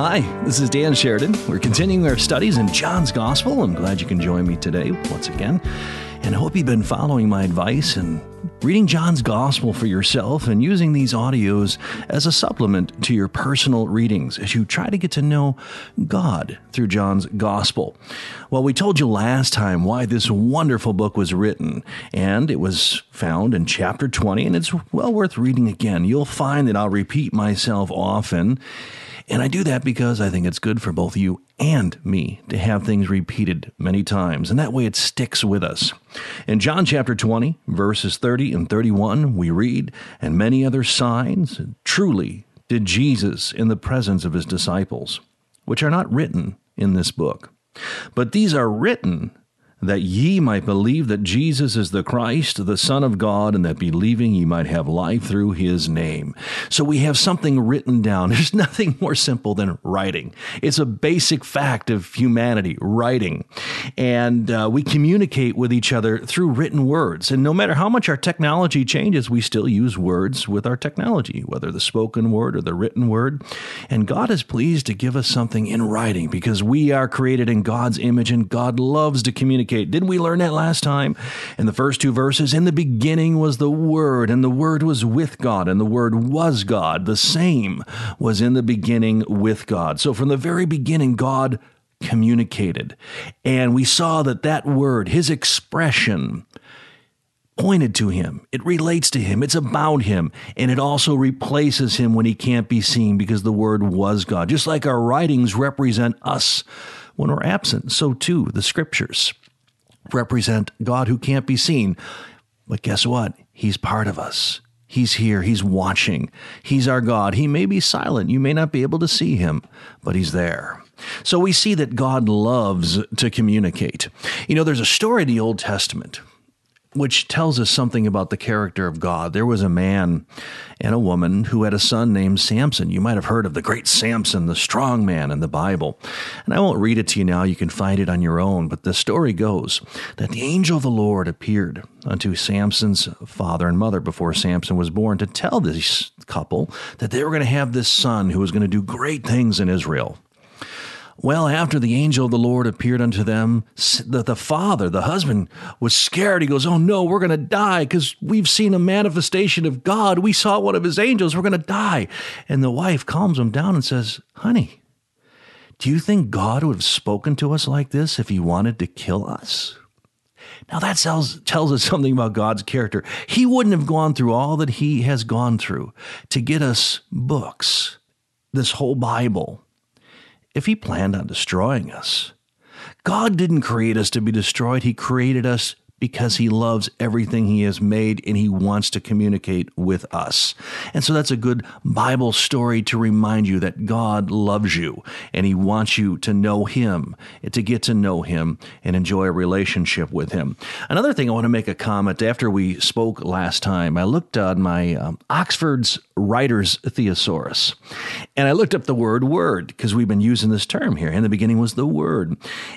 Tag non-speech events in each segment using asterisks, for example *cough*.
Hi, this is Dan Sheridan. We're continuing our studies in John's Gospel. I'm glad you can join me today once again. And I hope you've been following my advice and reading John's Gospel for yourself and using these audios as a supplement to your personal readings as you try to get to know God through John's Gospel. Well, we told you last time why this wonderful book was written, and it was found in chapter 20, and it's well worth reading again. You'll find that I'll repeat myself often. And I do that because I think it's good for both you and me to have things repeated many times, and that way it sticks with us. In John chapter 20, verses 30 and 31, we read, And many other signs truly did Jesus in the presence of his disciples, which are not written in this book. But these are written that ye might believe that Jesus is the Christ, the Son of God, and that believing ye might have life through his name. So we have something written down. *laughs* There's nothing more simple than writing. It's a basic fact of humanity, writing. And uh, we communicate with each other through written words. And no matter how much our technology changes, we still use words with our technology, whether the spoken word or the written word. And God is pleased to give us something in writing because we are created in God's image and God loves to communicate communicate. Didn't we learn that last time? In the first two verses, in the beginning was the Word, and the Word was with God, and the Word was God. The same was in the beginning with God. So from the very beginning, God communicated. And we saw that that word, his expression, pointed to him. It relates to him. It's about him. And it also replaces him when he can't be seen because the word was God. Just like our writings represent us when we're absent, so too the scriptures represent God who can't be seen. But guess what? He's part of us. He's here. He's watching. He's our God. He may be silent. You may not be able to see him, but he's there. So we see that God loves to communicate. You know, there's a story in the Old Testament which tells us something about the character of God. There was a man and a woman who had a son named Samson. You might have heard of the great Samson, the strong man in the Bible. And I won't read it to you now, you can find it on your own. But the story goes that the angel of the Lord appeared unto Samson's father and mother before Samson was born to tell this couple that they were going to have this son who was going to do great things in Israel. Well, after the angel of the Lord appeared unto them, the, the father, the husband, was scared. He goes, Oh no, we're going to die because we've seen a manifestation of God. We saw one of his angels. We're going to die. And the wife calms him down and says, Honey, do you think God would have spoken to us like this if he wanted to kill us? Now that tells, tells us *laughs* something about God's character. He wouldn't have gone through all that he has gone through to get us books, this whole Bible if he planned on destroying us. God didn't create us to be destroyed, he created us because he loves everything he has made and he wants to communicate with us. And so that's a good Bible story to remind you that God loves you and he wants you to know him, to get to know him and enjoy a relationship with him. Another thing I want to make a comment after we spoke last time, I looked on my um, Oxford's Writer's Thesaurus and I looked up the word word because we've been using this term here. In the beginning was the word.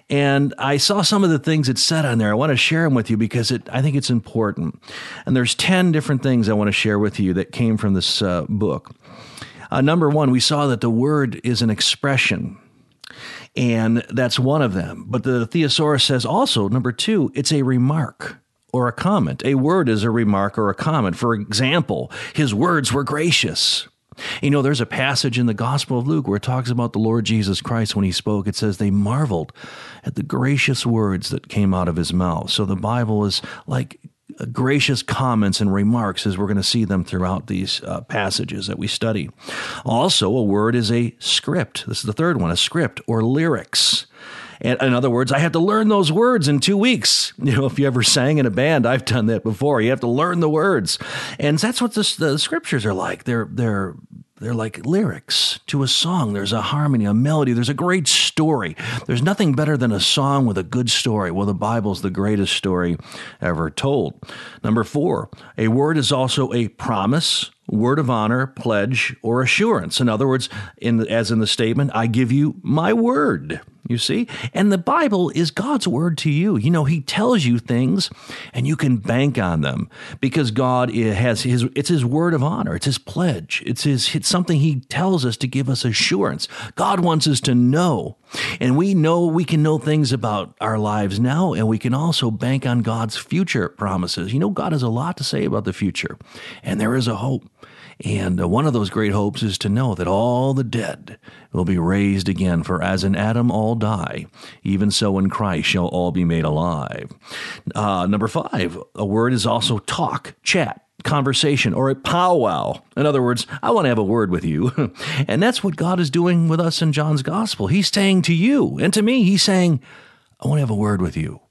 And I saw some of the things it said on there. I want to share them with you because it, I think it's important. And there's 10 different things I want to share with you that came from this uh, book. Uh, number one, we saw that the word is an expression. And that's one of them. But the thesaurus says also, number two, it's a remark or a comment. A word is a remark or a comment. For example, his words were gracious. You know, there's a passage in the Gospel of Luke where it talks about the Lord Jesus Christ when he spoke. It says they marveled at the gracious words that came out of his mouth. So the Bible is like gracious comments and remarks as we're going to see them throughout these uh, passages that we study. Also, a word is a script. This is the third one, a script or lyrics. And in other words, I have to learn those words in two weeks. *laughs* You know, if you ever sang in a band, I've done that before. You have to learn the words, and that's what the scriptures are like. They're they're they're like lyrics to a song. There's a harmony, a melody. There's a great story. There's nothing better than a song with a good story. Well, the Bible's the greatest story ever told. Number four, a word is also a promise word of honor, pledge, or assurance. In other words, in the, as in the statement, I give you my word. You see? And the Bible is God's word to you. You know, He tells you things and you can bank on them because God has His, it's His word of honor. It's His pledge. It's His, it's something He tells us to give us assurance. God wants us to know. And we know we can know things about our lives now and we can also bank on God's future promises. You know, God has a lot to say about the future and there is a hope. And uh, one of those great hopes is to know that all the dead will be raised again, for as in Adam all die, even so in Christ shall all be made alive. Uh, number five, a word is also talk, chat, conversation, or a powwow. In other words, I want to have a word with you. *laughs* and that's what God is doing with us in John's gospel. He's saying to you and to me, He's saying, I want to have a word with you.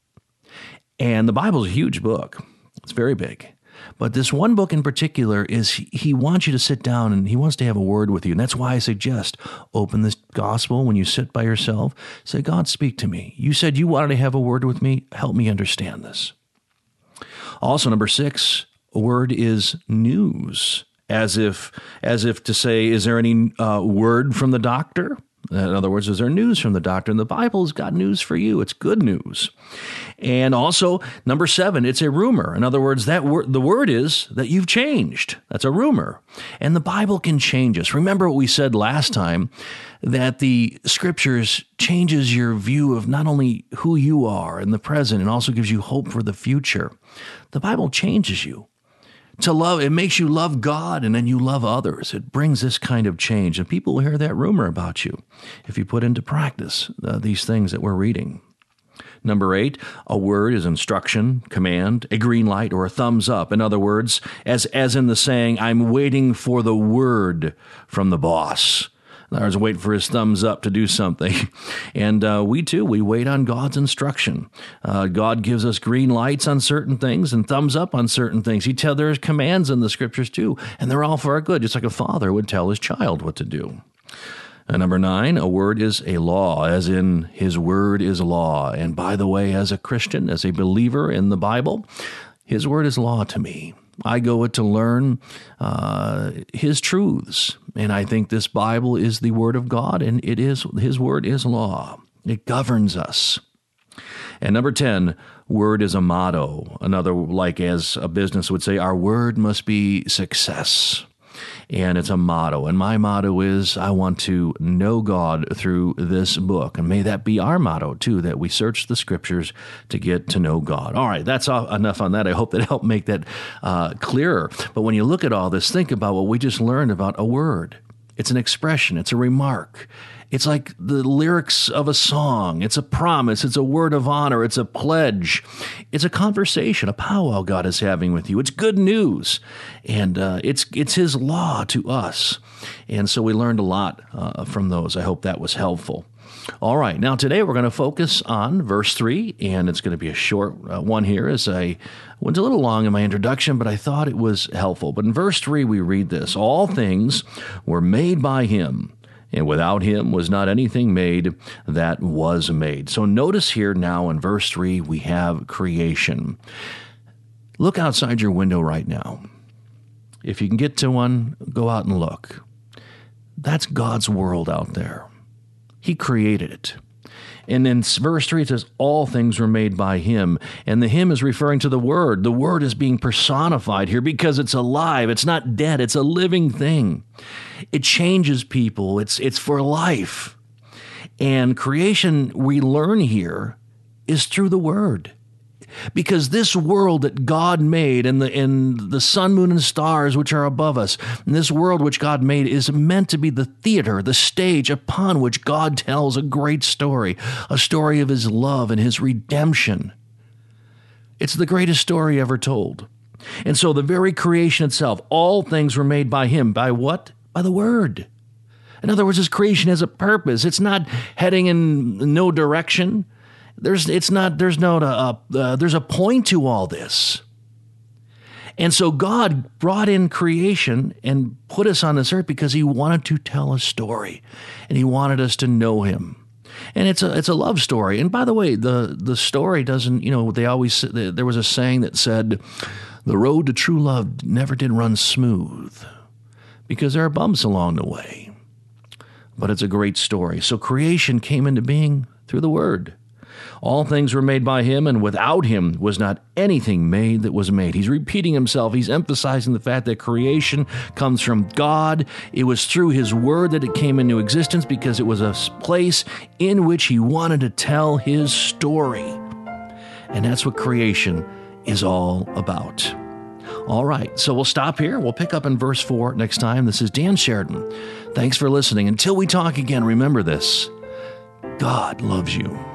And the Bible's a huge book, it's very big. But this one book in particular is he wants you to sit down and he wants to have a word with you. And that's why I suggest open this gospel when you sit by yourself. Say, God, speak to me. You said you wanted to have a word with me. Help me understand this. Also, number six, word is news. As if, as if to say, is there any uh, word from the doctor? In other words, is there news from the doctor? And the Bible's got news for you. It's good news. And also, number seven, it's a rumor. In other words, that word, the word is that you've changed. That's a rumor. And the Bible can change us. Remember what we said last time that the scriptures changes your view of not only who you are in the present and also gives you hope for the future. The Bible changes you to love it makes you love god and then you love others it brings this kind of change and people will hear that rumor about you if you put into practice uh, these things that we're reading Number eight, a word is instruction, command, a green light, or a thumbs up. In other words, as, as in the saying, I'm waiting for the word from the boss. I was waiting for his thumbs up to do something. *laughs* And uh, we too, we wait on God's instruction. Uh, God gives us green lights on certain things and thumbs up on certain things. He tells there's commands in the scriptures too, and they're all for our good, just like a father would tell his child what to do. And number nine, a word is a law, as in his word is law. And by the way, as a Christian, as a believer in the Bible, his word is law to me. I go it to learn uh, His truths, and I think this Bible is the Word of God, and it is His Word is law. It governs us. And number ten, word is a motto. Another, like as a business would say, our word must be success and it's a motto. And my motto is I want to know God through this book. And may that be our motto too, that we search the scriptures to get to know God. All right, that's enough on that. I hope that *laughs* helped make that uh, clearer. But when you look at all this, think about what we just learned about a word. It's an expression, it's a remark, it's like the lyrics of a song. It's a promise. It's a word of honor. It's a pledge. It's a conversation, a powwow God is having with you. It's good news. And uh, it's, it's His law to us. And so we learned a lot uh, from those. I hope that was helpful. All right, now today we're going to focus on verse 3, and it's going to be a short uh, one here as I went a little long in my introduction, but I thought it was helpful. But in verse 3, we read this All things were made by him and without him was not anything made that was made. So notice here now in verse 3, we have creation. Look outside your window right now. If you can get to one, go out and look. That's God's world out there. He created it. And in verse 3, it says, All things were made by him. And the him is referring to the word. The word is being personified here because it's alive. It's not dead, it's a living thing. It changes people, it's, it's for life. And creation, we learn here, is through the word because this world that God made and the and the sun, moon, and stars which are above us, and this world which God made is meant to be the theater, the stage upon which God tells a great story, a story of his love and his redemption. It's the greatest story ever told. And so the very creation itself, all things were made by him. By what? By the word. In other words, his creation has a purpose. It's not heading in no direction. There's it's not there's no uh, uh, there's a point to all this. And so God brought in creation and put us on this earth because he wanted to tell a story and he wanted us to know him. And it's a it's a love story. And by the way, the the story doesn't, you know, they always there was a saying that said the road to true love never did run smooth. because there are bumps along the way. But it's a great story. So creation came into being through the Word. All things were made by him, and without him was not anything made that was made. He's repeating himself. He's emphasizing the fact that creation comes from God. It was through his word that it came into existence because it was a place in which he wanted to tell his story. And that's what creation is all about. All right, so we'll stop here. We'll pick up in verse 4 next time. This is Dan Sheridan. Thanks for listening. Until we talk again, remember this God loves you.